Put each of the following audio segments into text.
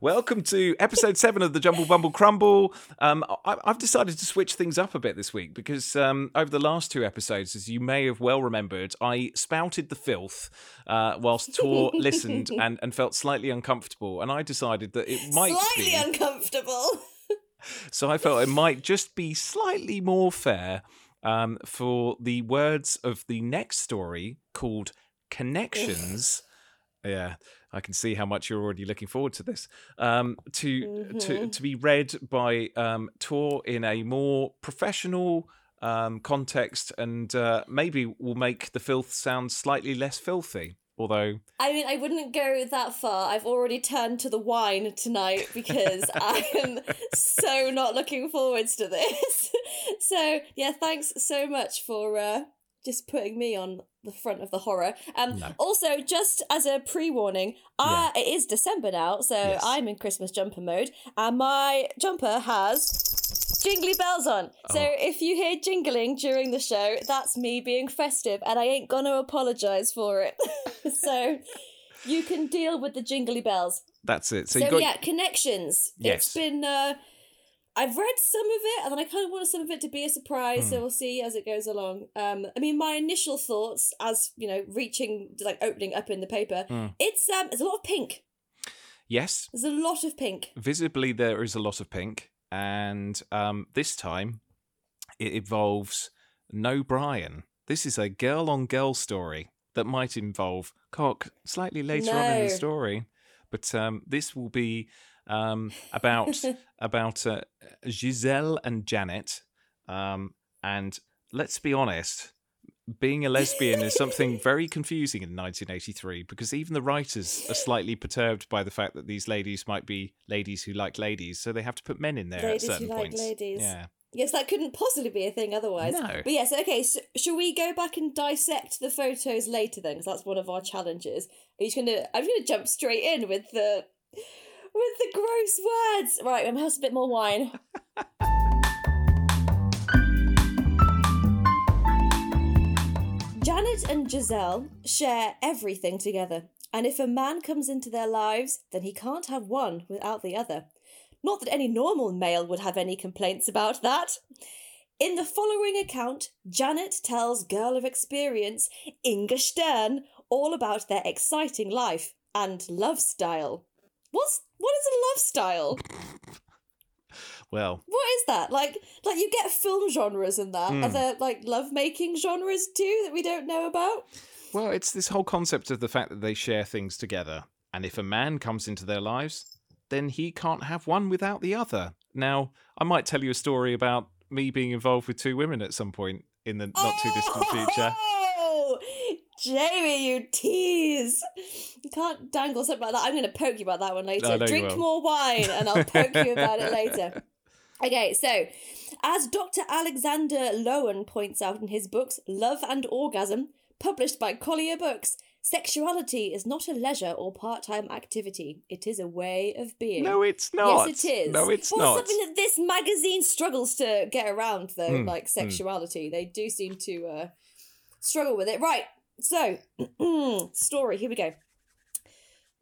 Welcome to episode seven of the Jumble Bumble Crumble. Um, I, have decided to switch things up a bit this week because um, over the last two episodes, as you may have well remembered, I spouted the filth uh, whilst Tor listened and, and felt slightly uncomfortable. And I decided that it might slightly be... uncomfortable. so I felt it might just be slightly more fair um, for the words of the next story called Connections. yeah I can see how much you're already looking forward to this. Um, to mm-hmm. to to be read by um, Tor in a more professional um, context, and uh, maybe will make the filth sound slightly less filthy. Although, I mean, I wouldn't go that far. I've already turned to the wine tonight because I am so not looking forwards to this. so, yeah, thanks so much for uh, just putting me on the front of the horror. Um, no. Also, just as a pre warning, yeah. it is December now, so yes. I'm in Christmas jumper mode, and my jumper has jingly bells on. Oh. So if you hear jingling during the show, that's me being festive, and I ain't gonna apologise for it. so you can deal with the jingly bells. That's it. So, so got... yeah, connections. Yes. It's been. Uh, I've read some of it, and then I kind of want some of it to be a surprise. Mm. So hmm. we'll see as it goes along. Um, I mean, my initial thoughts, as you know, reaching like opening up in the paper, mm. it's um, there's a lot of pink. Yes, there's a lot of pink. Visibly, there is a lot of pink, and um, this time it involves no Brian. This is a girl-on-girl story that might involve cock slightly later no. on in the story, but um, this will be um, about about uh, Giselle and Janet. Um, and let's be honest, being a lesbian is something very confusing in 1983 because even the writers are slightly perturbed by the fact that these ladies might be ladies who like ladies, so they have to put men in there ladies at certain who points. Like ladies. Yeah. Yes, that couldn't possibly be a thing otherwise. No. But yes, okay, so shall we go back and dissect the photos later then? Because that's one of our challenges. Are you just gonna I'm gonna jump straight in with the with the gross words. Right, I'm have a bit more wine. Janet and Giselle share everything together, and if a man comes into their lives, then he can't have one without the other. Not that any normal male would have any complaints about that. In the following account, Janet tells girl of experience, Inga Stern, all about their exciting life and love style. What's what is a love style? well, what is that? Like, like you get film genres in that. Mm. Are there like love making genres too that we don't know about? Well, it's this whole concept of the fact that they share things together, and if a man comes into their lives, then he can't have one without the other. Now, I might tell you a story about me being involved with two women at some point in the not too distant future. Jamie, you tease. You can't dangle something like that. I'm going to poke you about that one later. Drink more wine and I'll poke you about it later. Okay, so as Dr. Alexander Lowen points out in his books Love and Orgasm, published by Collier Books, sexuality is not a leisure or part time activity. It is a way of being. No, it's not. Yes, it is. No, it's well, not. something that this magazine struggles to get around, though, mm, like sexuality. Mm. They do seem to uh, struggle with it. Right, so, story, here we go.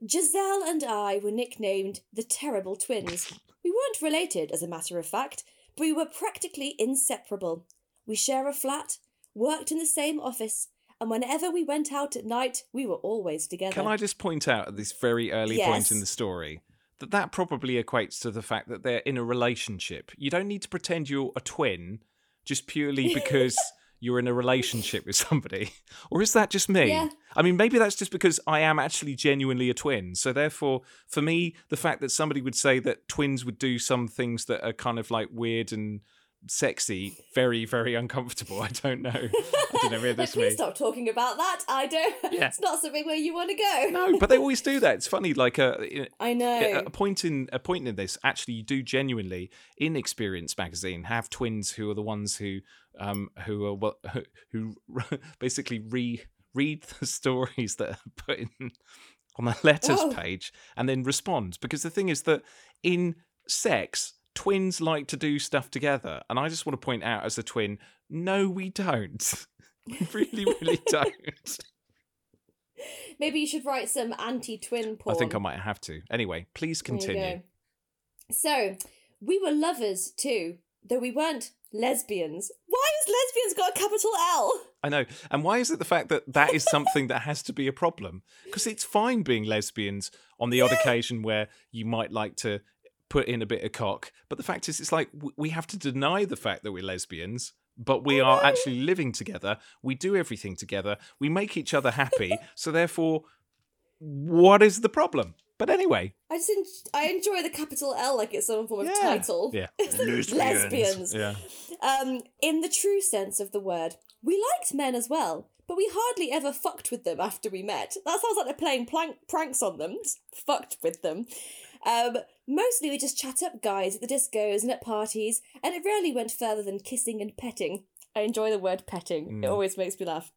Giselle and I were nicknamed the Terrible Twins. We weren't related, as a matter of fact, but we were practically inseparable. We share a flat, worked in the same office, and whenever we went out at night, we were always together. Can I just point out at this very early yes. point in the story that that probably equates to the fact that they're in a relationship? You don't need to pretend you're a twin just purely because you're in a relationship with somebody or is that just me yeah. i mean maybe that's just because i am actually genuinely a twin so therefore for me the fact that somebody would say that twins would do some things that are kind of like weird and sexy, very, very uncomfortable. I don't know. I don't know where this Please stop talking about that. I don't. Yeah. It's not something where you want to go. no, but they always do that. It's funny. Like uh, I know a point in a point in this. Actually, you do genuinely in Experience magazine have twins who are the ones who um who are what who basically re read the stories that are put in on the letters Whoa. page and then respond because the thing is that in sex twins like to do stuff together. And I just want to point out as a twin, no, we don't. we really, really don't. Maybe you should write some anti-twin porn. I think I might have to. Anyway, please continue. So, we were lovers too, though we weren't lesbians. Why has lesbians got a capital L? I know. And why is it the fact that that is something that has to be a problem? Because it's fine being lesbians on the odd occasion where you might like to put in a bit of cock. But the fact is, it's like we have to deny the fact that we're lesbians, but we are actually living together. We do everything together. We make each other happy. so therefore, what is the problem? But anyway, I just en- I enjoy the capital L like it's some form of Yeah. title. yeah. Lesbians. Yeah. Um, in the true sense of the word, we liked men as well, but we hardly ever fucked with them after we met. That sounds like they're playing plank- pranks on them. Just fucked with them. Um, mostly we just chat up guys at the discos and at parties, and it rarely went further than kissing and petting. I enjoy the word petting. It Mm. always makes me laugh.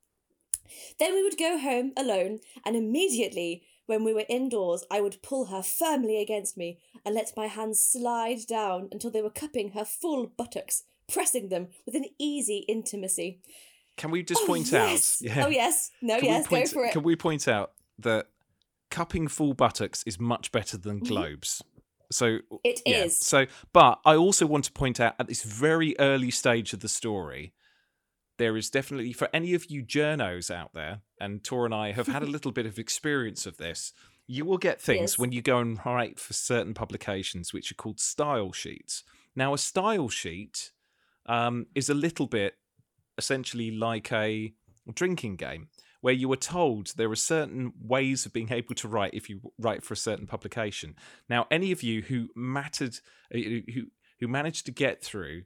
Then we would go home alone, and immediately, when we were indoors, I would pull her firmly against me and let my hands slide down until they were cupping her full buttocks, pressing them with an easy intimacy. Can we just Oh, point yes! out? Yeah. Oh yes, no, Can yes, point- go for it. Can we point out that cupping full buttocks is much better than Mhm. globes? So It yeah. is. So, but I also want to point out at this very early stage of the story, there is definitely for any of you journos out there, and Tor and I have had a little bit of experience of this. You will get things Yes. when you go and write for certain publications which are called style sheets. Now, a style sheet um, is a little bit essentially like a drinking game where you were told there are certain ways of being able to write if you write for a certain publication. Now, any of you who mattered, uh, who who managed to get through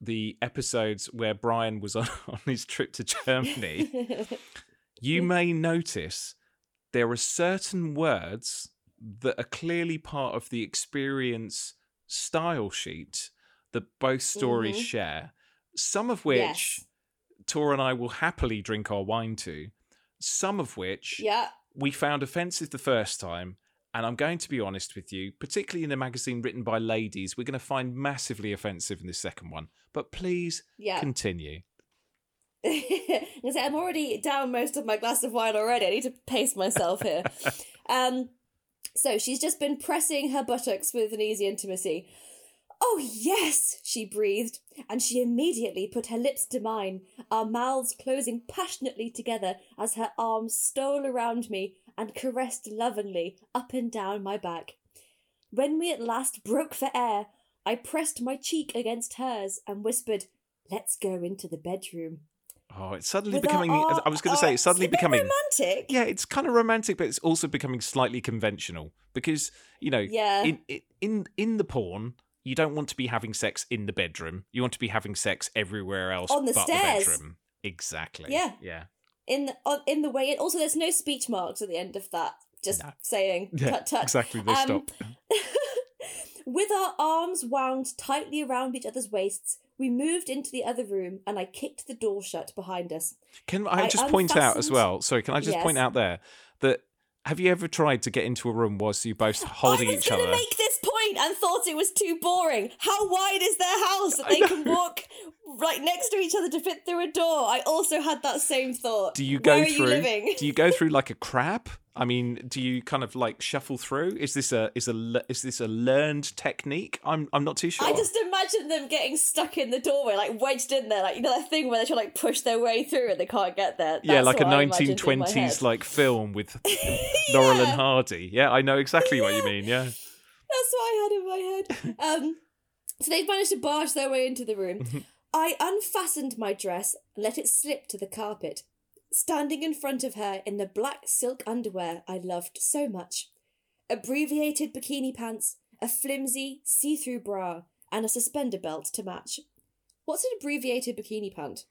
the episodes where Brian was on, on his trip to Germany, you may notice there are certain words that are clearly part of the experience style sheet that both stories Mhm. share. Some of which yes. Tor and I will happily drink our wine to. Some of which Yeah. we found offensive the first time. And I'm going to be honest with you, particularly in a magazine written by ladies, we're going to find massively offensive in this second one. But please Yeah. continue. I'm already down most of my glass of wine already. I need to pace myself here. um, so she's just been pressing her buttocks with an easy intimacy. Oh, yes, she breathed, and she immediately put her lips to mine, our mouths closing passionately together as her arms stole around me and caressed lovingly up and down my back. When we at last broke for air, I pressed my cheek against hers and whispered, Let's go into the bedroom. Oh, it's suddenly With becoming. ar- I was going to say, it's suddenly it's becoming. romantic. Yeah, it's kind of romantic, but it's also becoming slightly conventional because you know, Yeah. in in- in in the porn, you don't want to be having sex in the bedroom. You want to be having sex everywhere else On the but stairs. the bedroom. Exactly. Yeah. Yeah. in the on, in the way. And also, there's no speech marks at the end of that. Just No. saying, Yeah, tut tut. Exactly. They Um, stop. With our arms wound tightly around each other's waists, we moved into the other room, and I kicked the door shut behind us. Can I I just point out as well? Sorry, can I just point out there that have you ever tried to get into a room whilst you both holding each other? make this point and thought it was too boring. How wide is their house that they can walk right next to each other to fit through a door? I also had that same thought. Do you go Where are through? you living? Do you go through like a crab? I mean, do you kind of like shuffle through? Is this a is a is this a learned technique? I'm I'm not too sure. I just imagine them getting stuck in the doorway, like wedged in there, like you know that thing where they try to like push their way through and they can't get there. yeah, like a what I imagined in my 1920s like film with Laurel and Hardy. Yeah, I know exactly what you mean. Yeah. That's what I had in my head. Um, so they've managed to barge their way into the room. I unfastened my dress and let it slip to the carpet, standing in front of her in the black silk underwear I loved so much. Abbreviated bikini pants, a flimsy, see through bra, and a suspender belt to match. What's an abbreviated bikini pant?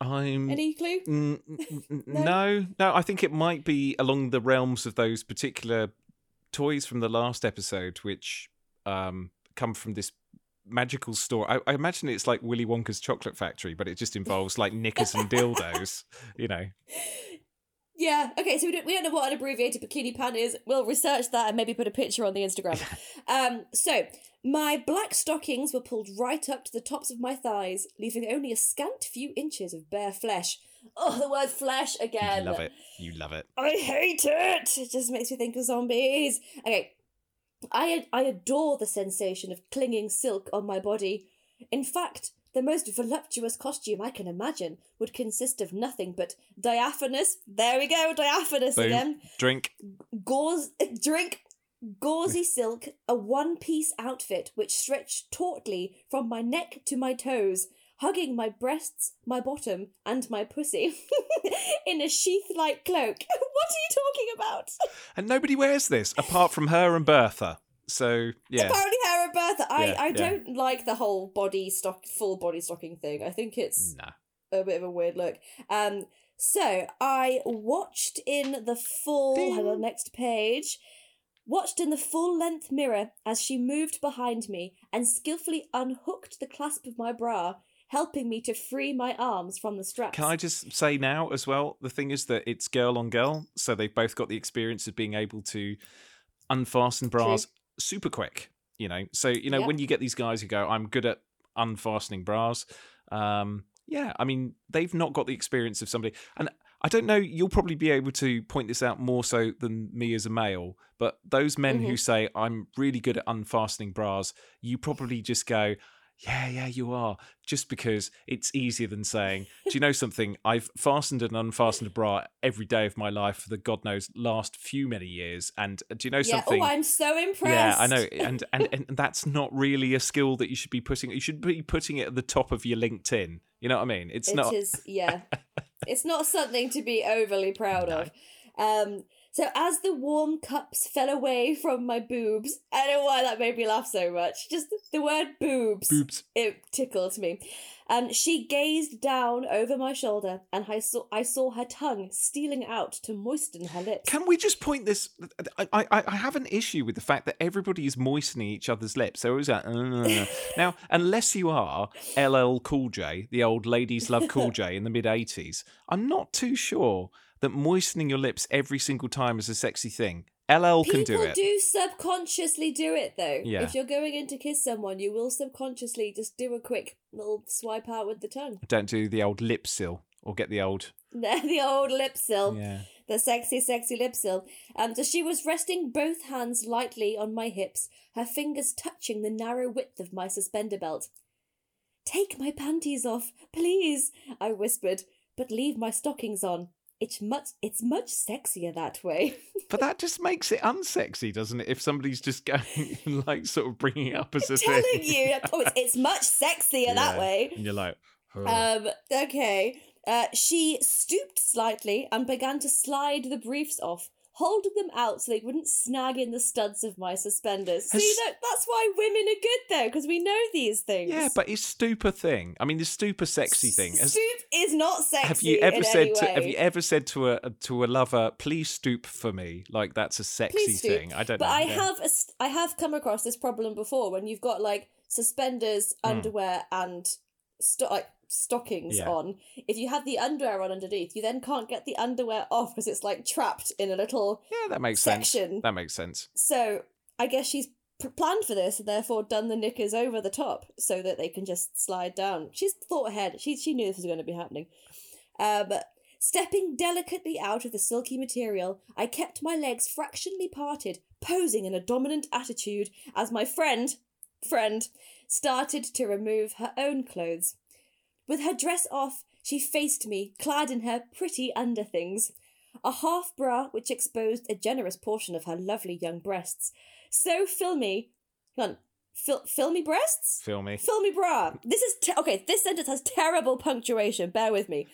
I'm Any clue? Mm, mm, mm, No? no, no. I think it might be along the realms of those particular toys from the last episode, which um, come from this magical store. I, I imagine it's like Willy Wonka's chocolate factory, but it just involves like knickers and dildos. You know, Yeah. Okay. So we don't we don't know what an abbreviated bikini pant is. We'll research that and maybe put a picture on the Instagram. um. So my black stockings were pulled right up to the tops of my thighs, leaving only a scant few inches of bare flesh. Oh, the word flesh again. You love it. You love it. I hate it. It just makes me think of zombies. Okay. I I adore the sensation of clinging silk on my body. In fact, the most voluptuous costume I can imagine would consist of nothing but diaphanous. There we go, diaphanous Boom. again. Drink. Gauze, drink, gauzy silk, a one-piece outfit which stretched tautly from my neck to my toes, hugging my breasts, my bottom, and my pussy in a sheath-like cloak. what are you talking about? And nobody wears this apart from her and Bertha. So yeah. Apparently, Hera and Bertha. I, Yeah, I yeah. don't like the whole body stock, full body stocking thing. I think it's Nah. a bit of a weird look. Um, so I watched in the full. Next page. Watched in the full length mirror as she moved behind me and skillfully unhooked the clasp of my bra, helping me to free my arms from the straps. Can I just say now as well? The thing is that it's girl on girl, so they've both got the experience of being able to unfasten bras super quick. You know, so you know Yep. when you get these guys who go, "I'm good at unfastening bras." Um, yeah, I mean they've not got the experience of somebody, and I don't know. You'll probably be able to point this out more so than me as a male. But those men who say, "I'm really good at unfastening bras," you probably just go. Yeah, yeah, you are. Just because it's easier than saying, do you know something? I've fastened and unfastened a bra every day of my life for the God knows last few many years. And uh, do you know yeah. something? Oh, I'm so impressed. Yeah, I know, and, and and that's not really a skill that you should be putting. You should be putting it at the top of your LinkedIn. You know what I mean? It's It not. is, yeah. it's not something to be overly proud of. Um, so as the warm cups fell away from my boobs, I don't know why that made me laugh so much. Just the word boobs, Boobs. it tickled me. Um, she gazed down over my shoulder, and I saw I saw her tongue stealing out to moisten her lips. Can we just point this? I, I, I have an issue with the fact that everybody is moistening each other's lips. So it was like, "Uh." now, unless you are LL Cool J, the old ladies love Cool J in the mid '80s, I'm not too sure that moistening your lips every single time is a sexy thing. LL can do People it. do subconsciously do it though. Yeah. If you're going in to kiss someone, you will subconsciously just do a quick little swipe out with the tongue. Don't do the old lip seal or get the old. the old lip seal. Yeah. the sexy, sexy lip seal. Um, so she was resting both hands lightly on my hips, her fingers touching the narrow width of my suspender belt. Take my panties off, please, I whispered, but leave my stockings on. It's much, it's much sexier that way. But that just makes it unsexy, doesn't it? If somebody's just going like sort of bringing it up as a Telling thing. you, oh, it's, it's much sexier that way. And you're like. Um, okay. Uh, she stooped slightly and began to slide the briefs off, holding them out so they wouldn't snag in the studs of my suspenders. Has- See, that, that's why women are good though, because we know these things. yeah, but stoop a thing? I mean, the a sexy thing. Has- Stoop is not sexy. have you ever said to have you ever said to a to a lover, please stoop for me? Like that's a sexy thing. I don't But know. I yeah. have a st- I have come across this problem before when you've got like suspenders, Hmm. underwear, and sto- like stockings Yeah. on. If you have the underwear on underneath, you then can't get the underwear off because it's like trapped in a little. Yeah, that makes sense. section. That makes sense. So I guess she's planned for this and therefore done the knickers over the top so that they can just slide down. She's thought ahead. She she knew this was going to be happening. Um, stepping delicately out of the silky material, I kept my legs fractionally parted, posing in a dominant attitude as my friend friend started to remove her own clothes. With her dress off, she faced me, clad in her pretty underthings, a half bra which exposed a generous portion of her lovely young breasts. So filmy. Hang on. Fil- filmy breasts? Filmy. Filmy bra. This is te- okay. This sentence has terrible punctuation. Bear with me.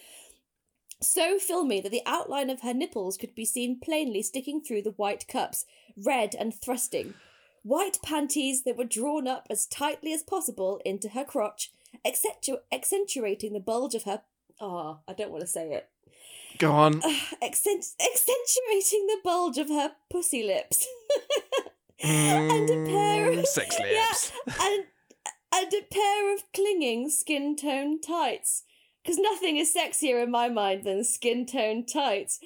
So filmy that the outline of her nipples could be seen plainly sticking through the white cups, red and thrusting. White panties that were drawn up as tightly as possible into her crotch, accentu- accentuating the bulge of her. Ah, I don't want to say it. Go on. Accent- accentuating the bulge of her pussy lips. and a pair of Mm, sex Yeah, lips. and and a pair of clinging skin tone tights. Because nothing is sexier in my mind than skin tone tights.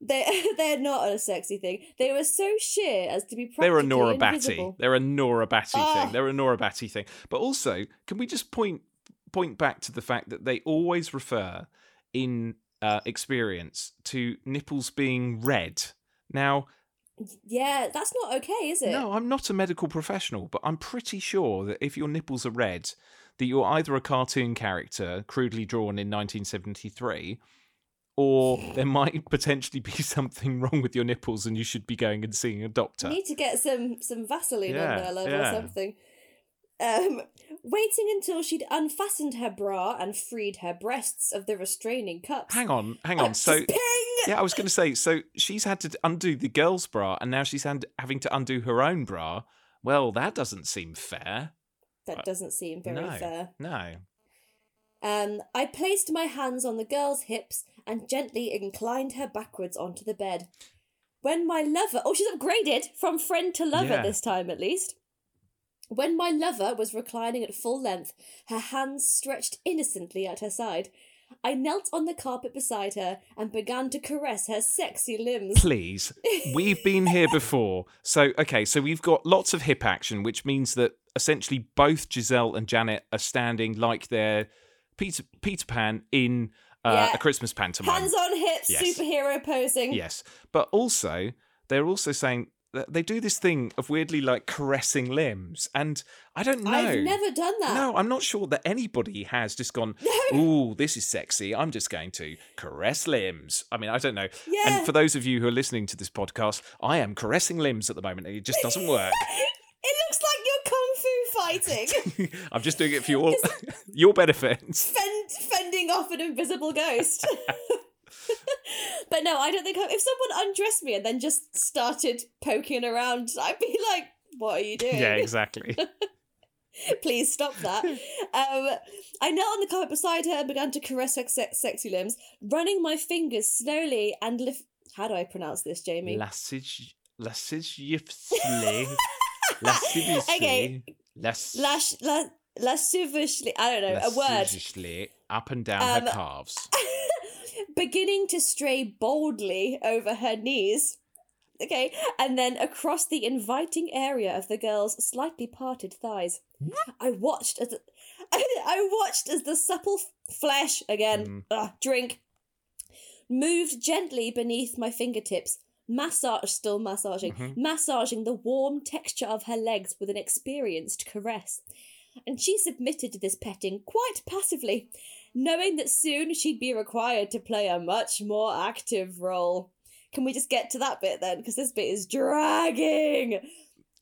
They they're not a sexy thing. They were so sheer as to be They're a Nora. Batty. They're a Nora Batty Ah. thing. They're a Nora Batty thing. But also, can we just point point back to the fact that they always refer in uh, experience to nipples being red? Now, Yeah, that's not okay, is it? no, I'm not a medical professional, but I'm pretty sure that if your nipples are red, that you're either a cartoon character crudely drawn in 1973, or there might potentially be something wrong with your nipples, and you should be going and seeing a doctor. You need to get some some Vaseline Yeah, on there, love, yeah. or something. Um, waiting until she'd unfastened her bra and freed her breasts of the restraining cups. Hang on, hang Uh, on. So, yeah, I was going to say, so she's had to undo the girl's bra, and now she's hand- having to undo her own bra. Well, that doesn't seem fair. That doesn't seem very no, fair. no. Um, I placed my hands on the girl's hips and gently inclined her backwards onto the bed. When my lover, oh, she's upgraded from friend to lover Yeah. this time at least. When my lover was reclining at full length, her hands stretched innocently at her side, I knelt on the carpet beside her and began to caress her sexy limbs. Please, we've been here before. So, okay, so we've got lots of hip action, which means that essentially both Giselle and Janet are standing like they're Peter Peter Pan in uh, Yeah. a Christmas pantomime. Hands on hips, Yes. superhero posing. Yes, but also they're also saying that they do this thing of weirdly like caressing limbs, and I don't know. I've never done that. No, I'm not sure that anybody has just gone, No. ooh, this is sexy. I'm just going to caress limbs. I mean, I don't know. Yeah. And for those of you who are listening to this podcast, I am caressing limbs at the moment, and it just doesn't work. It looks like you're kung fu fighting. I'm just doing it for your your benefit. fend, fending off an invisible ghost. but no, I don't think I, if someone undressed me and then just started poking around, I'd be like, "What are you doing? Yeah, exactly. Please stop that." um, I knelt on the carpet beside her and began to caress her se- sexy limbs, running my fingers slowly and lift. How do I pronounce this, Jamie? Lasciviously. Lasciviously. Okay. Las- Lash, la, lasciviously. I don't know a word. up and down Um, her calves. beginning to stray boldly over her knees. Okay, and then across the inviting area of the girl's slightly parted thighs. I watched as the, I watched as the supple flesh again Mm. ugh, drink moved gently beneath my fingertips. Massage, still massaging, Mhm. massaging the warm texture of her legs with an experienced caress. And she submitted to this petting quite passively, knowing that soon she'd be required to play a much more active role. Can we just get to that bit then? Because this bit is dragging.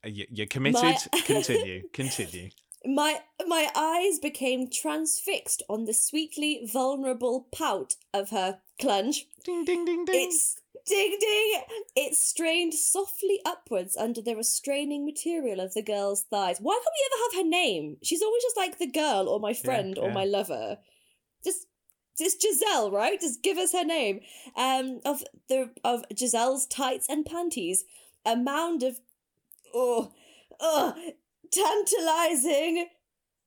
Uh, you- You're committed. My- Continue. Continue. My my eyes became transfixed on the sweetly vulnerable pout of her clunge. Ding, ding, ding, ding. It's ding ding. It strained softly upwards under the restraining material of the girl's thighs. Why can't we ever have her name? She's always just like the girl or my friend or yeah. my lover. Just it's Giselle, right? Just give us her name. Um, of the of Giselle's tights and panties, a mound of oh, oh, tantalizing,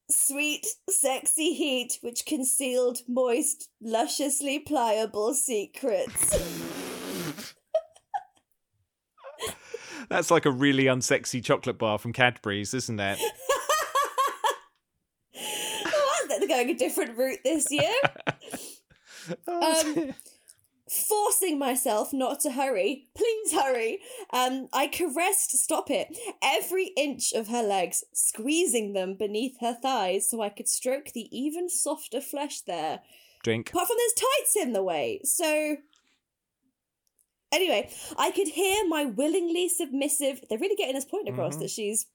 sweet, sexy heat which concealed moist, lusciously pliable secrets. That's like a really unsexy chocolate bar from Cadbury's, isn't it? oh, they're going a different route this year. Um, Forcing myself not to hurry, please hurry. Um, I caressed, stop it, every inch of her legs, squeezing them beneath her thighs so I could stroke the even softer flesh there. Drink. Apart from there's tights in the way, so. Anyway, I could hear my willingly submissive. They're really getting this point across Mhm. that she's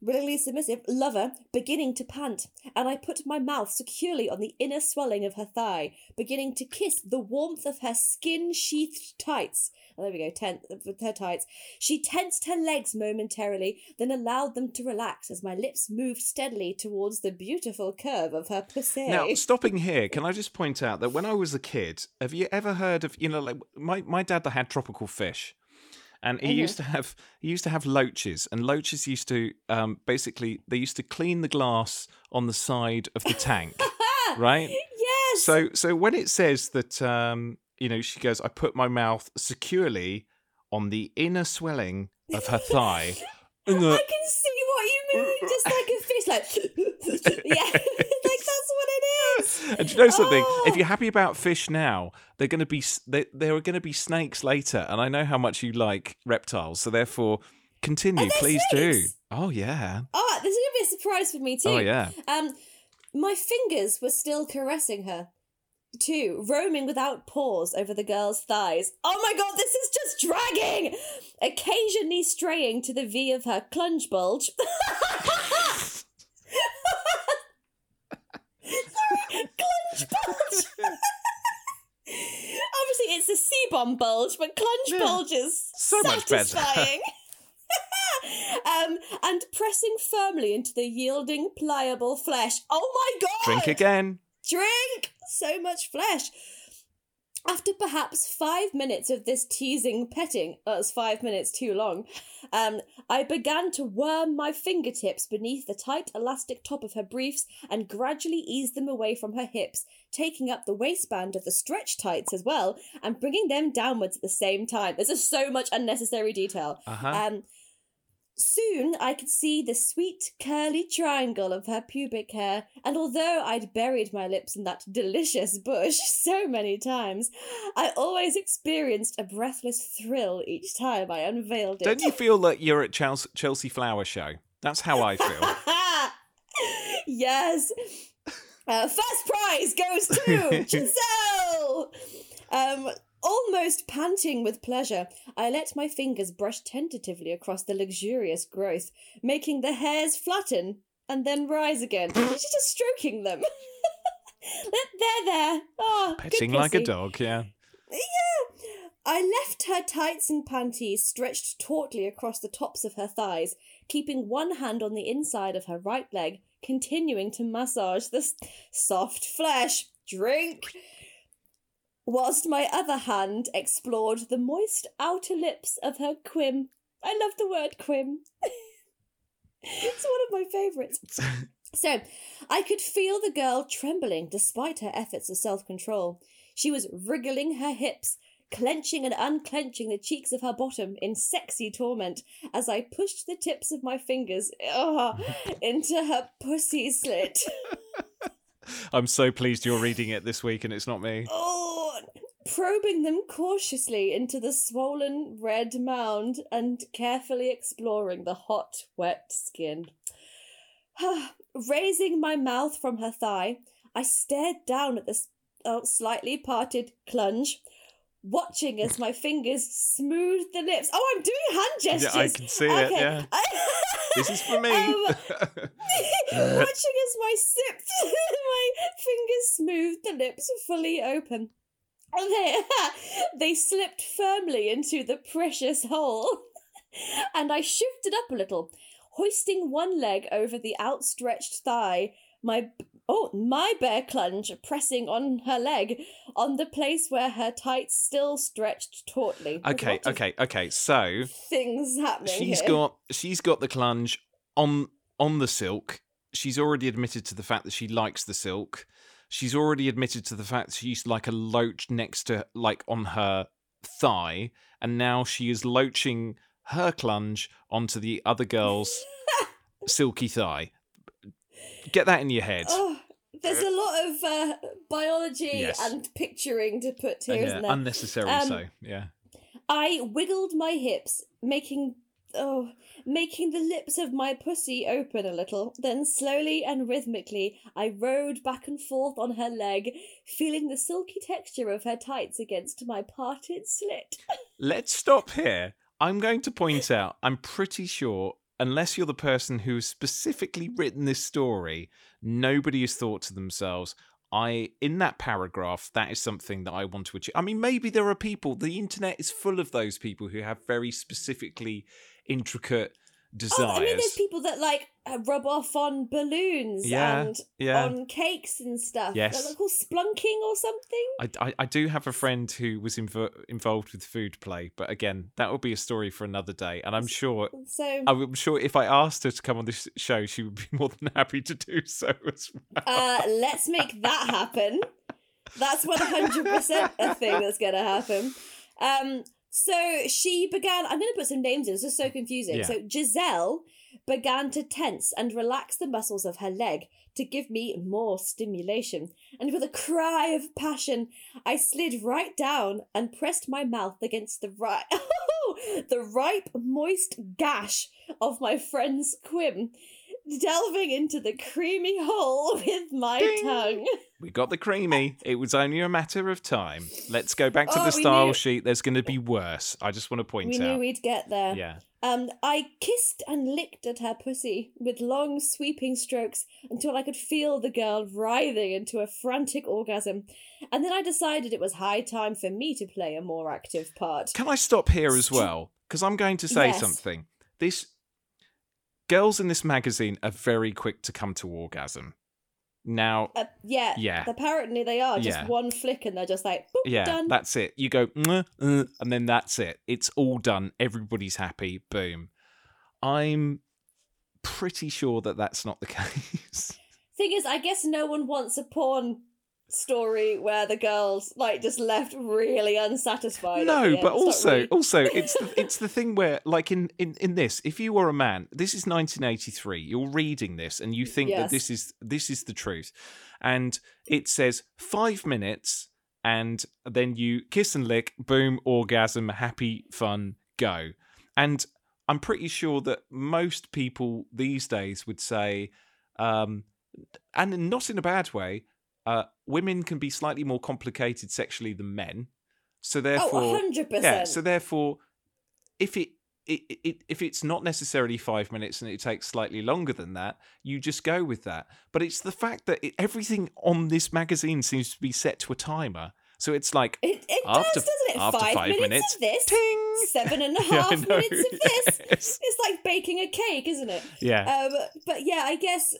willingly submissive lover beginning to pant, and I put my mouth securely on the inner swelling of her thigh, beginning to kiss the warmth of her skin sheathed tights. Oh, there we go, tent with her tights. She tensed her legs momentarily, then allowed them to relax as my lips moved steadily towards the beautiful curve of her pussy. Now, stopping here, can I just point out that when I was a kid, have you ever heard of you know like my my dad that had tropical fish, and he Mhm. used to have he used to have loaches, and loaches used to um basically they used to clean the glass on the side of the tank, right? Yes. So so when it says that um you know, she goes, I put my mouth securely on the inner swelling of her thigh. I can see what you mean. Just like a fish, like yeah, like that's what it is. And do you know something? If Oh. you're happy about fish now, they're going to be they, there are going to be snakes later, and I know how much you like reptiles, so therefore continue, please do. Oh yeah, Oh, this is gonna be a surprise for me too. oh yeah. Um, my fingers were still caressing her. Two, roaming without pause over the girl's thighs. Oh my god, this is just dragging! Occasionally straying to the V of her clunge bulge. Clunge bulge. Obviously, it's a C bomb bulge, but clunge Yeah. bulge is So much better. satisfying. um, and pressing firmly into the yielding, pliable flesh. Oh my god! Drink again. Drink! So much flesh. After perhaps five minutes of this teasing petting, that was five minutes too long, um, I began to worm my fingertips beneath the tight elastic top of her briefs and gradually ease them away from her hips, taking up the waistband of the stretch tights as well and bringing them downwards at the same time. There's just so much unnecessary detail. Uh huh. Um, soon I could see the sweet curly triangle of her pubic hair, and although I'd buried my lips in that delicious bush so many times, I always experienced a breathless thrill each time I unveiled it. Don't you feel like you're at Chelsea, Chelsea Flower Show? That's how I feel. yes. Uh, first prize goes to Giselle. Um, almost panting with pleasure, I let my fingers brush tentatively across the luxurious growth, making the hairs flatten and then rise again. She's just stroking them. there, there. Oh, Petting like a dog, yeah. Yeah. I left her tights and panties stretched tautly across the tops of her thighs, keeping one hand on the inside of her right leg, continuing to massage the soft flesh. Drink! Whilst my other hand explored the moist outer lips of her quim. I love the word quim. it's one of my favourites. So, I could feel the girl trembling despite her efforts of self control. She was wriggling her hips, clenching and unclenching the cheeks of her bottom in sexy torment as I pushed the tips of my fingers ugh, into her pussy slit. I'm so pleased you're reading it this week and it's not me. Oh, probing them cautiously into the swollen red mound and carefully exploring the hot, wet skin. Raising my mouth from her thigh, I stared down at the s- oh, uh, slightly parted clunge, watching as my fingers smoothed the lips. Oh, I'm doing hand gestures. Yeah, I can see it, Okay. yeah. This is for me. Um, Watching as my sip, my fingers smoothed the lips fully open. And they, they slipped firmly into the precious hole. And I shifted up a little, hoisting one leg over the outstretched thigh, my oh my bear clunge pressing on her leg on the place where her tights still stretched tautly. okay, okay, okay. So Things happening. she's here. got she's got the clunge on on the silk. She's already admitted to the fact that she likes the silk. She's already admitted to the fact that she used like a loach next to like on her thigh, and now she is loaching her clunge onto the other girl's silky thigh. Get that in your head. Oh, there's a lot of uh, biology Yes. and picturing to put here, yeah, there? unnecessarily Um, so. Yeah. I wiggled my hips, making oh, making the lips of my pussy open a little. Then slowly and rhythmically, I rode back and forth on her leg, feeling the silky texture of her tights against my parted slit. Let's stop here. I'm going to point out, I'm pretty sure, unless you're the person who has specifically written this story, nobody has thought to themselves, I, in that paragraph, that is something that I want to achieve. I mean, maybe there are people, the internet is full of those people who have very specifically intricate desires. Oh, I mean, there's people that like uh, rub off on balloons Yeah, and yeah. on cakes and stuff. Yes. They're called splunking or something. I, I, I do have a friend who was invo- involved with food play, but again, that will be a story for another day. And I'm sure So I'm sure if I asked her to come on this show, she would be more than happy to do so as well. uh, let's make that happen. That's one hundred percent a thing that's gonna happen. Um, so she began. I'm gonna put some names in. This is so mm. confusing. Yeah. So Giselle began to tense and relax the muscles of her leg to give me more stimulation. And with a cry of passion, I slid right down and pressed my mouth against the right, the ripe, moist gash of my friend's quim, delving into the creamy hole with my Ding. tongue. We got the creamy. It was only a matter of time. Let's go back to Oh, the style knew- sheet. There's going to be worse. I just want to point We knew out. we'd get there. Yeah. Um, I kissed and licked at her pussy with long sweeping strokes until I could feel the girl writhing into a frantic orgasm. And then I decided it was high time for me to play a more active part. Can I stop here as well? Because I'm going to say Yes. something. This girls in this magazine are very quick to come to orgasm. Now, Uh, yeah, yeah, apparently they are. Just Yeah. one flick and they're just like, yeah, done. that's it. You go, "Mwah, uh," and then that's it. It's all done. Everybody's happy. Boom. I'm pretty sure that that's not the case. Thing is, I guess no one wants a porn story where the girl's like just left really unsatisfied. no, but also, really- also, it's the, it's the thing where, like in, in in this, if you were a man, this is 1983. You're reading this and you think that this is this is the truth, and it says five minutes, and then you kiss and lick, boom, orgasm, happy, fun, go, and I'm pretty sure that most people these days would say, um, and not in a bad way. Uh, women can be slightly more complicated sexually than men, so therefore, oh, hundred yeah. percent. So therefore, if it, it, it if it's not necessarily five minutes and it takes slightly longer than that, you just go with that. But it's the fact that it, everything on this magazine seems to be set to a timer. So it's like It, it After- does, doesn't it? after five, five minutes, minutes, of this, ting. seven and a Yeah, half know, minutes of this. yes. It's like baking a cake, isn't it? Yeah. Um, but yeah, I guess.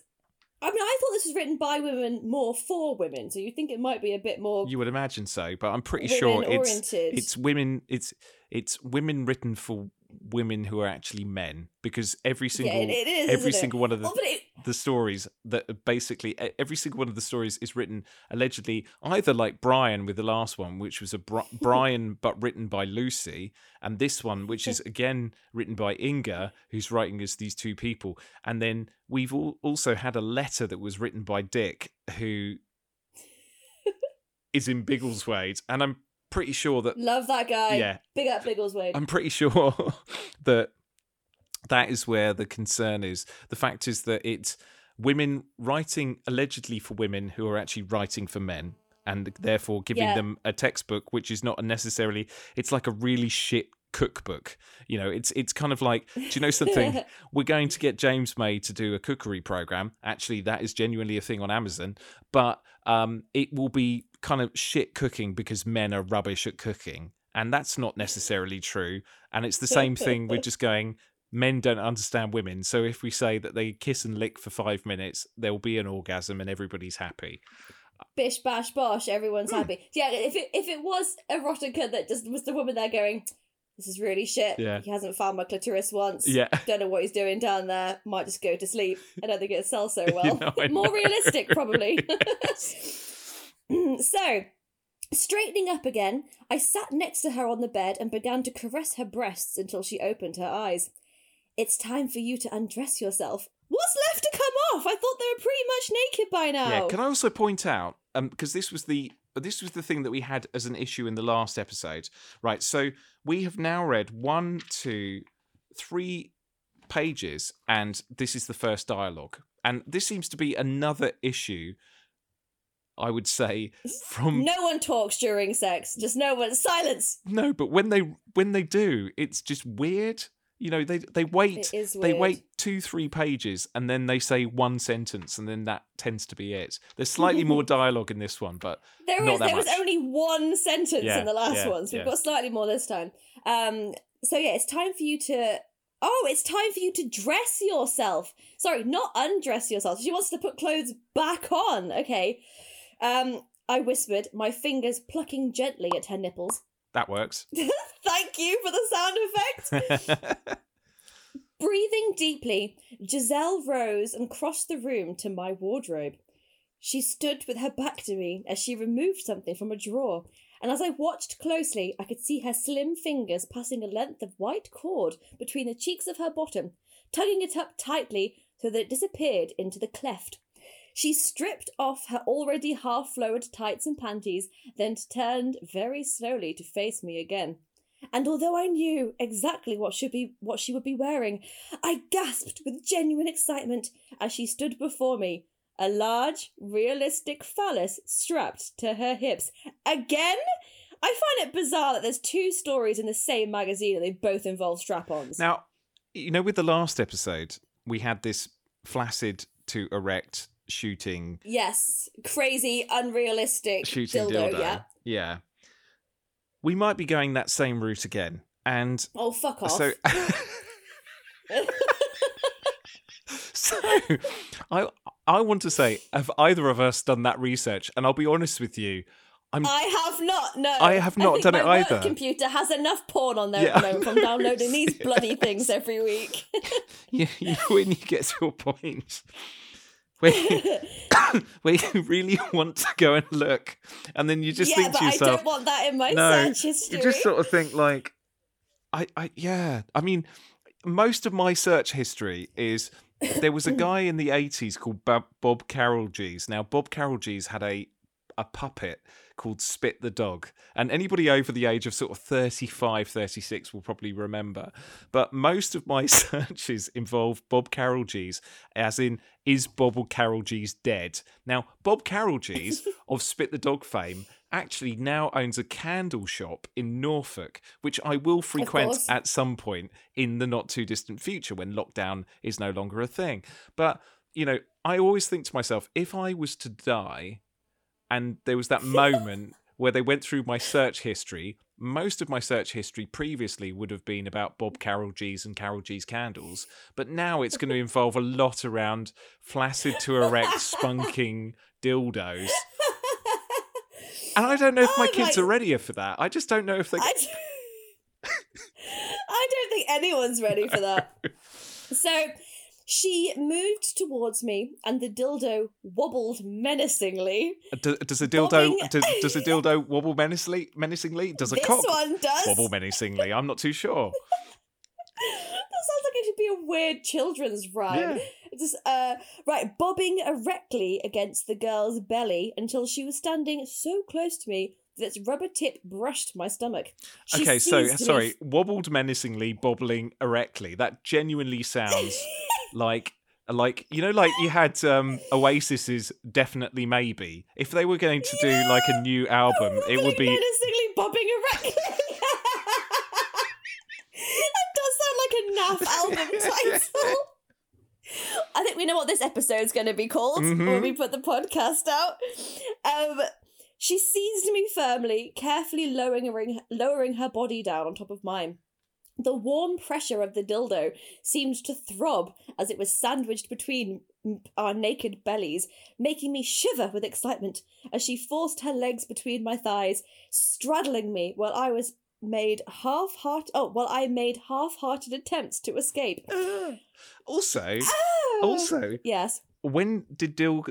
I mean, I thought this was written by women, more for women. So you think it might be a bit more You would imagine so, but I'm pretty sure it's oriented. it's women it's it's women written for women who are actually men because every single is. every isn't it? single one of the Oh, but it, the stories that basically every single one of the stories is written allegedly either like Brian with the last one, which was a Bri- Brian but written by Lucy, and this one, which is again written by Inga, who's writing as these two people, and then we've all also had a letter that was written by Dick, who is in Biggleswade, and I'm pretty sure that love that guy. yeah, Big up Biggleswade. I'm pretty sure that that is where the concern is. The fact is that it's women writing allegedly for women who are actually writing for men and therefore giving Yeah. them a textbook which is not necessarily it's like a really shit cookbook you know it's it's kind of like do you know something we're going to get James May to do a cookery program. Actually, that is genuinely a thing on Amazon, but um, it will be kind of shit cooking because men are rubbish at cooking, and that's not necessarily true. And it's the same thing. We're just going. Men don't understand women, so if we say that they kiss and lick for five minutes, there will be an orgasm and everybody's happy. Bish bash bosh, Hmm. everyone's happy. Yeah, if it if it was erotica that just was the woman there going, This is really shit. Yeah. He hasn't found my clitoris once. Yeah, Don't know what he's doing down there. Might just go to sleep. I don't think it'll sell so You well. know, More realistic, probably. so, straightening up again, I sat next to her on the bed and began to caress her breasts until she opened her eyes. It's time for you to undress yourself. What's left to come off? I thought they were pretty much naked by now. Yeah, can I also point out um because this was the this was the thing that we had as an issue in the last episode. Right. So we have now read one, two, three pages and this is the first dialogue. And this seems to be another issue I would say from No one talks during sex. Just no one. Silence. No, but when they when they do, it's just weird. You know, they they wait they wait two, three pages and then they say one sentence and then that tends to be it. There's slightly more dialogue in this one, but There is. that There was only one sentence Yeah, in the last yeah, one, so we've got slightly more this time. Um. So yeah, it's time for you to. Oh, it's time for you to dress yourself. Sorry, not undress yourself. She wants to put clothes back on. Okay. Um. I whispered, my fingers plucking gently at her nipples. that works. Thank you for the sound effect. Breathing deeply, Giselle rose and crossed the room to my wardrobe. She stood with her back to me as she removed something from a drawer, and as I watched closely, I could see her slim fingers passing a length of white cord between the cheeks of her bottom, tugging it up tightly so that it disappeared into the cleft. She stripped off her already half lowered tights and panties, then turned very slowly to face me again. And although I knew exactly what should be what she would be wearing, I gasped with genuine excitement as she stood before me, a large, realistic phallus strapped to her hips. Again? I find it bizarre that there's two stories in the same magazine and they both involve strap-ons. Now, you know, with the last episode, we had this flaccid to erect shooting yes, crazy, unrealistic shooting dildo, dildo. yeah. Yeah. We might be going that same route again. And Oh, fuck off. so So I I want to say, have either of us done that research? And I'll be honest with you, I'm I have not. No, I have not think done it either. Computer has enough porn on there Yeah. at the moment from downloading these bloody things every week. you, you, when you get to a point where you, where you really want to go and look, and then you just yeah, think but to I don't want that in my No, search history. you just sort of think like, I, I, yeah. I mean, most of my search history is there was a guy in the 80s called Bob, Bob Carolgees. Now, Bob Carolgees had a a puppet called Spit the Dog. And anybody over the age of sort of 35, 36 will probably remember. But most of my searches involve Bob Carolgees, as in, is Bob Carolgees dead? Now, Bob Carolgees of Spit the Dog fame actually now owns a candle shop in Norfolk, which I will frequent at some point in the not too distant future when lockdown is no longer a thing. But, you know, I always think to myself, if I was to die and there was that moment where they went through my search history, most of my search history previously would have been about Bob Carolgees and Carolgees candles, but now it's going to involve a lot around flaccid to erect spunking dildos. And I don't know if my Oh, kids like- are ready for that. I just don't know if they. I, d- I don't think anyone's ready for that. So she moved towards me, and the dildo wobbled menacingly. Do- Does a dildo does, does a dildo wobble menacingly? Menacingly? Does a this cock one does. wobble menacingly? I'm not too sure. That sounds like it should be a weird children's rhyme. Yeah. Just uh right, bobbing erectly against the girl's belly until she was standing so close to me that its rubber tip brushed my stomach. She okay, so sorry, wobbled menacingly, bobbling erectly. That genuinely sounds like like you know like you had um Oasis's definitely maybe. If they were going to do like a new album, it would be menacingly bobbing erectly. that does sound like a naff album title. I think we know what this episode's going to be called when Mhm. we put the podcast out. Um, she seized me firmly, carefully lowering lowering her body down on top of mine. The warm pressure of the dildo seemed to throb as it was sandwiched between our naked bellies, making me shiver with excitement as she forced her legs between my thighs, straddling me while I was made half heart oh while I made half hearted attempts to escape. also Ah! also Yes. when did dil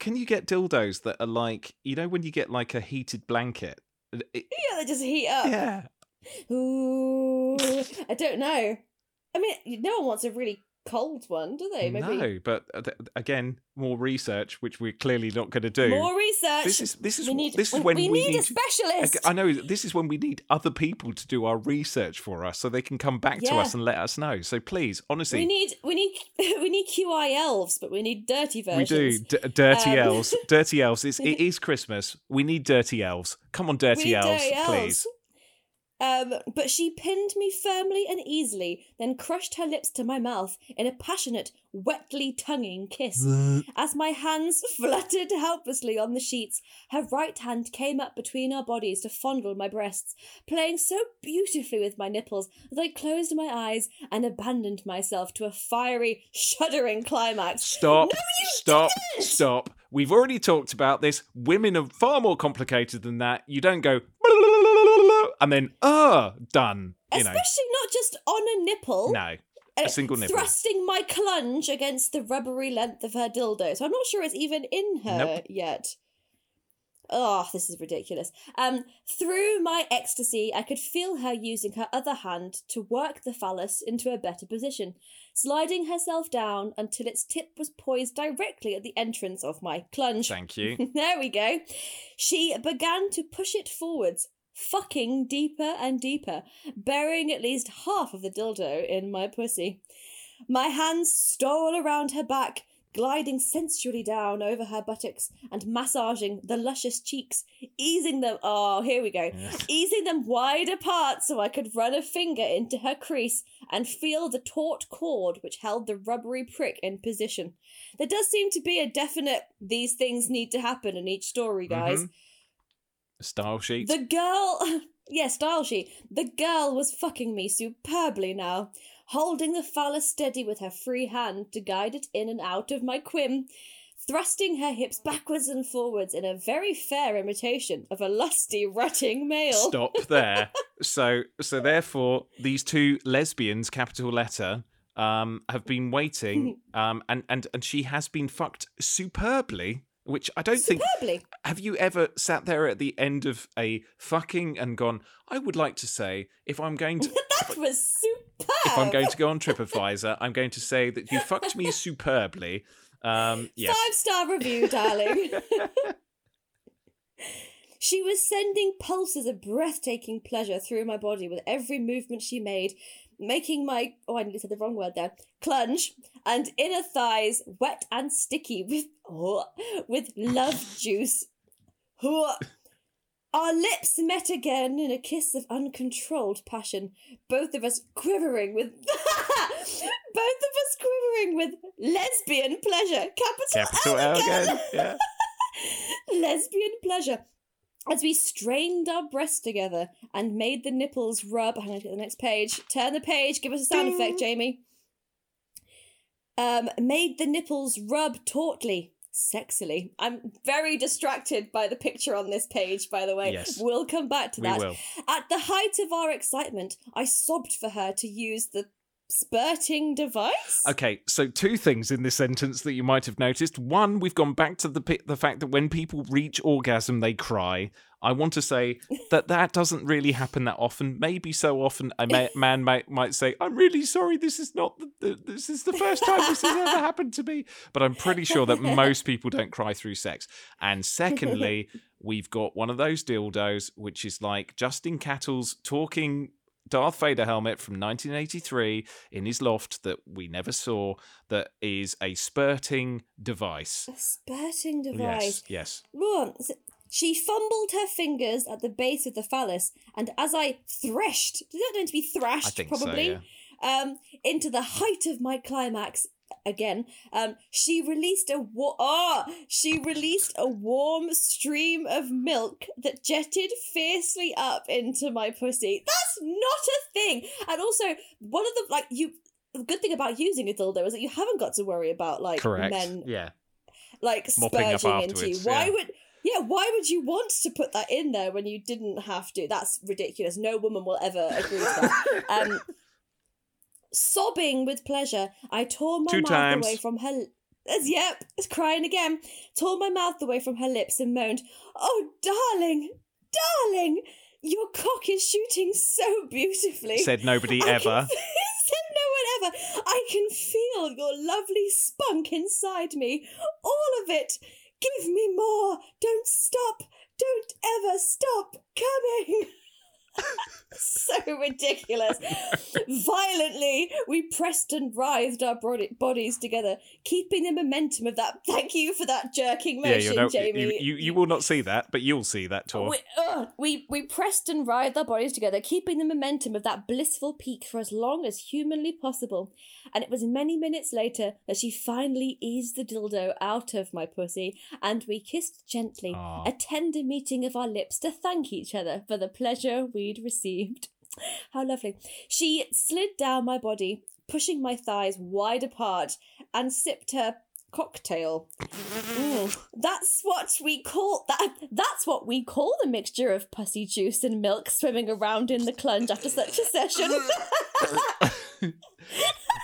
can you get dildos that are like you know when you get like a heated blanket It- Yeah, they just heat up. yeah Ooh. I don't know. I mean, no one wants a really cold one, do they? Maybe no but uh, again more research which we're clearly not going to do more research. this is this is we need, this is we, when we we need, need a specialist. I know this is when we need other people to do our research for us so they can come back to us and let us know. So please, honestly, we need we need we need QI elves, but we need dirty versions. we do. D- dirty Um, elves. Dirty elves. It's, it is Christmas. We need dirty elves. Come on, dirty elves, dirty please. Um, but she pinned me firmly and easily, then crushed her lips to my mouth in a passionate, wetly tonguing kiss. As my hands fluttered helplessly on the sheets, her right hand came up between our bodies to fondle my breasts, playing so beautifully with my nipples that I closed my eyes and abandoned myself to a fiery, shuddering climax. Stop. No, stop. didn't! Stop. We've already talked about this. Women are far more complicated than that. You don't go and then uh done. You know. Especially not just on a nipple. No. A single nipple. thrusting my clunge against the rubbery length of her dildo. So I'm not sure it's even in her Nope. yet. Oh, this is ridiculous. Um, through my ecstasy, I could feel her using her other hand to work the phallus into a better position, sliding herself down until its tip was poised directly at the entrance of my clunge. Thank you. there we go. She began to push it forwards, fucking deeper and deeper, burying at least half of the dildo in my pussy. My hands stole around her back, gliding sensually down over her buttocks and massaging the luscious cheeks, easing them. Oh, here we go. Yeah. Easing them wide apart so I could run a finger into her crease and feel the taut cord which held the rubbery prick in position. There does seem to be a definite these things need to happen in each story, guys. Mhm. Style sheet. The girl, yeah, style sheet. The girl was fucking me superbly now, holding the phallus steady with her free hand to guide it in and out of my quim, thrusting her hips backwards and forwards in a very fair imitation of a lusty, rutting male. Stop there. so, so therefore, these two lesbians, capital letter, um, have been waiting, um, and and and she has been fucked superbly. Which I don't think. Superbly. Have you ever sat there at the end of a fucking and gone? I would like to say, if I'm going to, That was superb. if I'm going to go on TripAdvisor, I'm going to say that you fucked me superbly. Um, yes. Five star review, darling. she was sending pulses of breathtaking pleasure through my body with every movement she made, making my oh I nearly said the wrong word there clunge and inner thighs wet and sticky with oh, with love juice. Oh. Our lips met again in a kiss of uncontrolled passion, both of us quivering with both of us quivering with lesbian pleasure. Capital, Capital L again. Yeah. lesbian pleasure. As we strained our breasts together and made the nipples rub. Hang on, get the next page. Turn the page. Give us a sound Ding. effect, Jamie. Um, made the nipples rub tautly, sexily. I'm very distracted by the picture on this page, by the way. Yes. We'll come back to that. At the height of our excitement, I sobbed for her to use the spurting device. Okay, so two things in this sentence that you might have noticed. One, we've gone back to the the fact that when people reach orgasm, they cry. I want to say that that doesn't really happen that often. Maybe so often a ma- man might might say, "I'm really sorry. This is not the, the this is the first time this has ever happened to me." But I'm pretty sure that most people don't cry through sex. And secondly, we've got one of those dildos, which is like Justin Cattle's talking Darth Vader helmet from 1983 in his loft that we never saw that is a spurting device. A spurting device. Yes, yes. Wrong. She fumbled her fingers at the base of the phallus, and as I threshed, is that going to be thrashed? I think probably. so, yeah. Um, into the height of my climax again. Um, she released a wa- oh, she released a warm stream of milk that jetted fiercely up into my pussy. That's not a thing. And also, one of the like you. The good thing about using a dildo is that you haven't got to worry about like Correct. men Yeah. like Mopping spurging into you. Why yeah. would yeah, why would you want to put that in there when you didn't have to? That's ridiculous. No woman will ever agree to that. Um sobbing with pleasure, I tore my Two mouth times. away from her as yep, crying again. Tore my mouth away from her lips and moaned, "Oh, darling, darling, your cock is shooting so beautifully." Said nobody I ever. f- said no one ever. I can feel your lovely spunk inside me. All of it. Give me more. Don't stop. Don't ever stop coming. so ridiculous. Violently, we pressed and writhed our bodies together, keeping the momentum of that. Thank you for that jerking Yeah, motion, know, Jamie. you, you, you will not see that, but you'll see that, Tor. We, ugh, we we pressed and writhed our bodies together, keeping the momentum of that blissful peak for as long as humanly possible. And it was many minutes later that she finally eased the dildo out of my pussy, and we kissed gently, Aw. a tender meeting of our lips to thank each other for the pleasure we'd received. How lovely. She slid down my body, pushing my thighs wide apart, and sipped her cocktail. Mm, that's what we call that. That's what we call the mixture of pussy juice and milk swimming around in the clunge after such a session.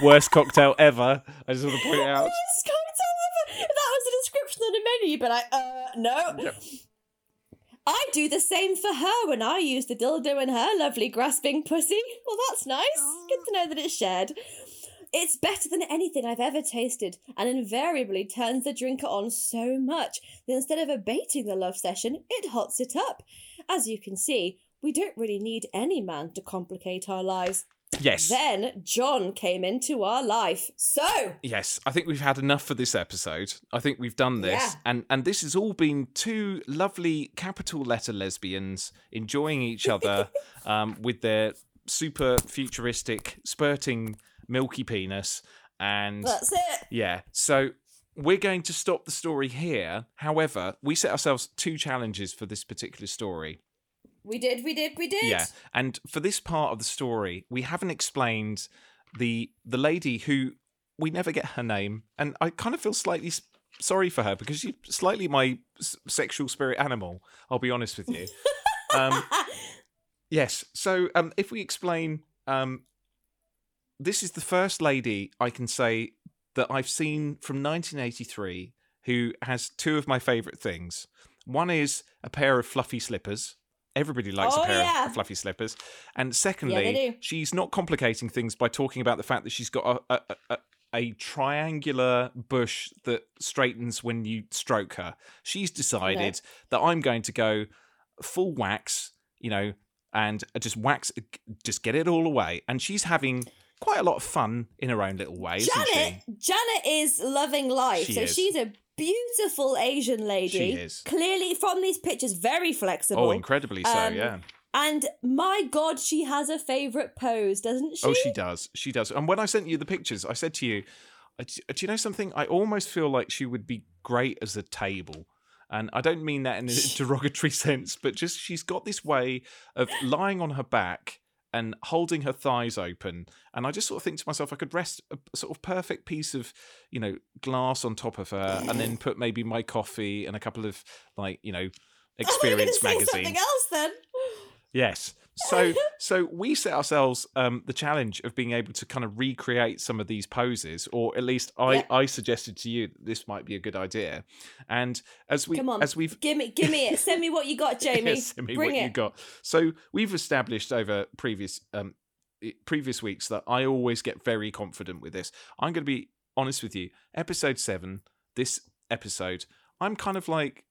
Worst cocktail ever. I just want to point it out. Worst cocktail ever. That was a description on a menu, but I uh no. Yep. I do the same for her when I use the dildo in her lovely grasping pussy. Well, that's nice. Good to know that it's shared. It's better than anything I've ever tasted, and invariably turns the drinker on so much that instead of abating the love session, it hots it up. As you can see, we don't really need any man to complicate our lives. Yes. Then John came into our life. So, Yes, I think we've had enough for this episode. I think we've done this, Yeah. and and this has all been two lovely capital letter lesbians enjoying each other um, with their super futuristic, spurting, milky penis, and that's it. yeah. So we're going to stop the story here. However, we set ourselves two challenges for this particular story. We did, we did, we did. Yeah, and for this part of the story, we haven't explained the the lady who we never get her name, and I kind of feel slightly sorry for her because she's slightly my s- sexual spirit animal. I'll be honest with you. um, yes, so um, if we explain, um, this is the first lady I can say that I've seen from 1983 who has two of my favourite things. One is a pair of fluffy slippers. Everybody likes Oh, a pair yeah. of fluffy slippers. And secondly, do. she's not complicating things by talking about the fact that she's got a, a, a, a triangular bush that straightens when you stroke her. She's decided that I'm going to go full wax, you know, and just wax, just get it all away. And she's having quite a lot of fun in her own little way, Janet? Janet is loving life. She so is. she's a beautiful Asian lady. She is. Clearly, from these pictures, very flexible. Oh, incredibly so, Um, yeah. And my God, she has a favourite pose, doesn't she? Oh, she does. She does. And when I sent you the pictures, I said to you, "Uh, do do you know something? I almost feel like she would be great as a table. And I don't mean that in a derogatory sense, but just she's got this way of lying on her back and holding her thighs open. And I just sort of think to myself, I could rest a sort of perfect piece of, you know, glass on top of her and then put maybe my coffee and a couple of, like, you know, oh, I thought you were gonna experience say magazine. Something else then. Yes. So so we set ourselves um, the challenge of being able to kind of recreate some of these poses, or at least I, Yeah. I suggested to you that this might be a good idea. And as we Come on, as we've Give me, give me it. Send me what you got, Jamie. Yes, send me Bring what it. you got. So we've established over previous um previous weeks that I always get very confident with this. I'm going to be honest with you. Episode seven, this episode, I'm kind of like.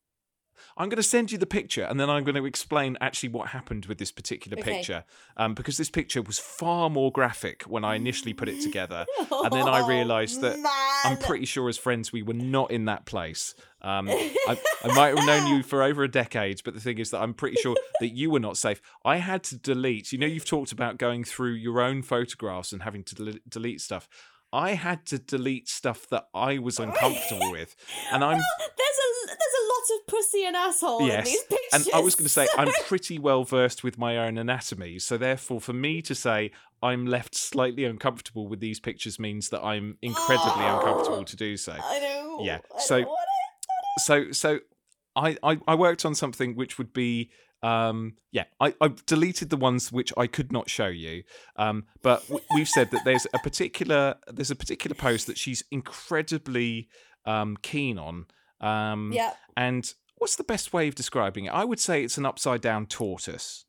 I'm going to send you the picture, and then I'm going to explain actually what happened with this particular Okay. picture, um, because this picture was far more graphic when I initially put it together, and then I realised that I'm pretty sure as friends we were not in that place. Um, I, I might have known you for over a decade, but the thing is that I'm pretty sure that you were not safe. I had to delete. You know, you've talked about going through your own photographs and having to del- delete stuff. I had to delete stuff that I was uncomfortable with, and I'm Well, there's a of pussy and asshole in these pictures. and I was going to say I'm pretty well versed with my own anatomy, so therefore, for me to say I'm left slightly uncomfortable with these pictures means that I'm incredibly Oh. uncomfortable to do so. I know. Yeah, I so- it. so so I, I I worked on something which would be um yeah I, I deleted the ones which I could not show you um but w- we've said that there's a particular there's a particular post that she's incredibly um keen on um Yeah. and what's the best way of describing it I would say it's an upside down tortoise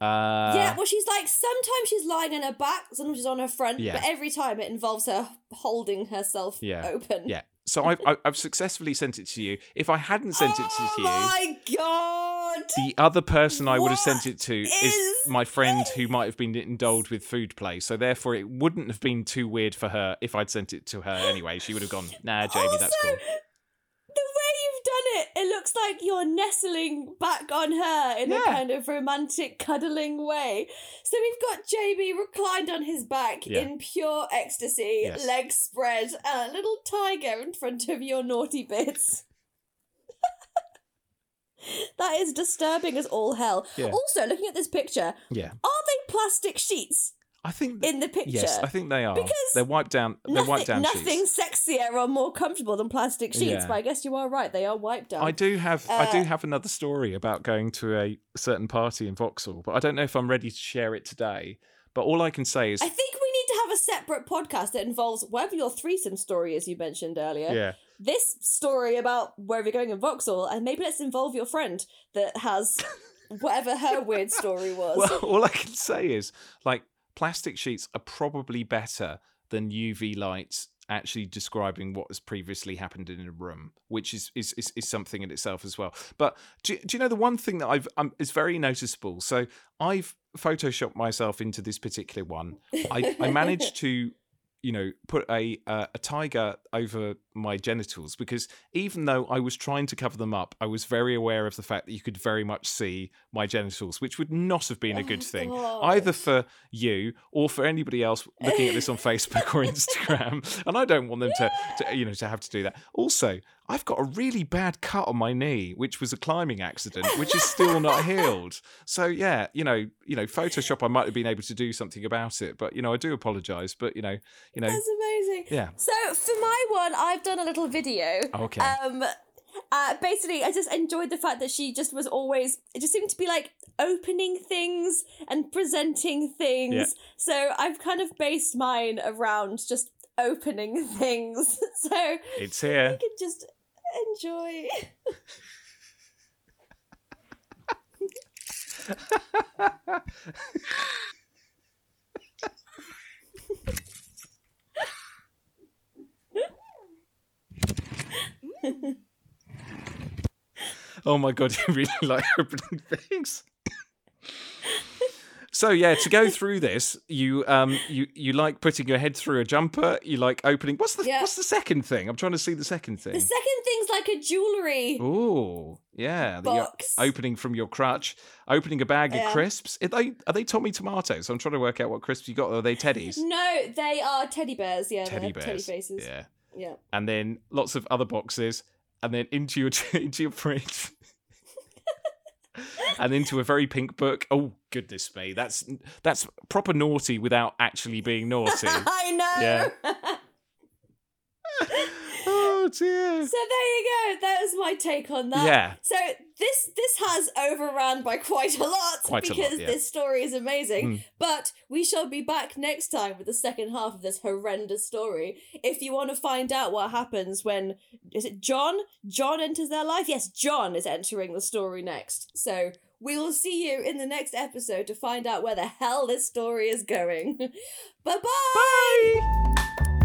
uh yeah, well, she's like sometimes she's lying on her back, sometimes she's on her front, Yeah. but every time it involves her holding herself Yeah. open. yeah so I've I- I've successfully sent it to you if I hadn't sent it to you oh my god! The other person I would have sent it to is, is my friend who might have been indulged with food play. So therefore, it wouldn't have been too weird for her if I'd sent it to her anyway. She would have gone, "Nah, Jamie, also, that's cool." The way you've done it, it looks like you're nestling back on her in a kind of romantic cuddling way. So we've got Jamie reclined on his back Yeah. in pure ecstasy, Yes. legs spread, and a little tiger in front of your naughty bits. that is disturbing as all hell. Yeah. Also, looking at this picture, Yeah, are they plastic sheets I think. That, in the picture? yes, I think they are. Because they're wiped down. They're nothing, wiped down nothing sheets. sexier or more comfortable than plastic sheets, Yeah. but I guess you are right. They are wiped down. I do have. I do Uh, have another story about going to a certain party in Vauxhall, but I don't know if I'm ready to share it today. But all I can say is, I think we need to have have a separate podcast that involves whatever your threesome story is you mentioned earlier. Yeah. This story about wherever you're going in Vauxhall, and maybe let's involve your friend that has whatever her weird story was. Well, all I can say is like plastic sheets are probably better than UV lights actually describing what has previously happened in a room, which is is, is, is something in itself as well. But do, do you know the one thing that I've um, is very noticeable? So I've photoshopped myself into this particular one. I, I managed to you know put a uh, a tiger over my genitals because even though I was trying to cover them up, I was very aware of the fact that you could very much see my genitals, which would not have been a good Oh, thing God. either for you or for anybody else looking at this on Facebook or Instagram. And I don't want them to, to you know to have to do that. Also, I've got a really bad cut on my knee, which was a climbing accident, which is still not healed. So yeah, you know, you know, Photoshop, I might have been able to do something about it, but you know, I do apologise. But you know, you know, That's amazing. yeah. So for my one, I've done a little video. Okay. Um, uh, basically, I just enjoyed the fact that she just was always. It just seemed to be like opening things and presenting things. Yeah. So I've kind of based mine around just opening things. so It's here. you can just enjoy. Oh my god, you really like opening things. So yeah, to go through this, you um you you like putting your head through a jumper. You like opening. What's the Yeah. what's the second thing? I'm trying to see the second thing. The second thing's like a jewelry Oh yeah, box. opening from your crutch, opening a bag Yeah. of crisps. Are they are they Tommy tomatoes? I'm trying to work out what crisps you got. Are they teddies? No, they are teddy bears. Yeah, Teddy bears. teddy faces. Yeah, yeah. and then lots of other boxes, and then into your into your fridge. And into a very pink book. Oh goodness me, that's that's proper naughty without actually being naughty. I know. Yeah. dear. So there you go. That was my take on that. Yeah. So this this has overran by quite a lot Quite a lot, because yeah. this story is amazing. Mm. But we shall be back next time with the second half of this horrendous story. If you want to find out what happens when is it John? John enters their life? Yes, John is entering the story next. So we will see you in the next episode to find out where the hell this story is going. Bye-bye. Bye.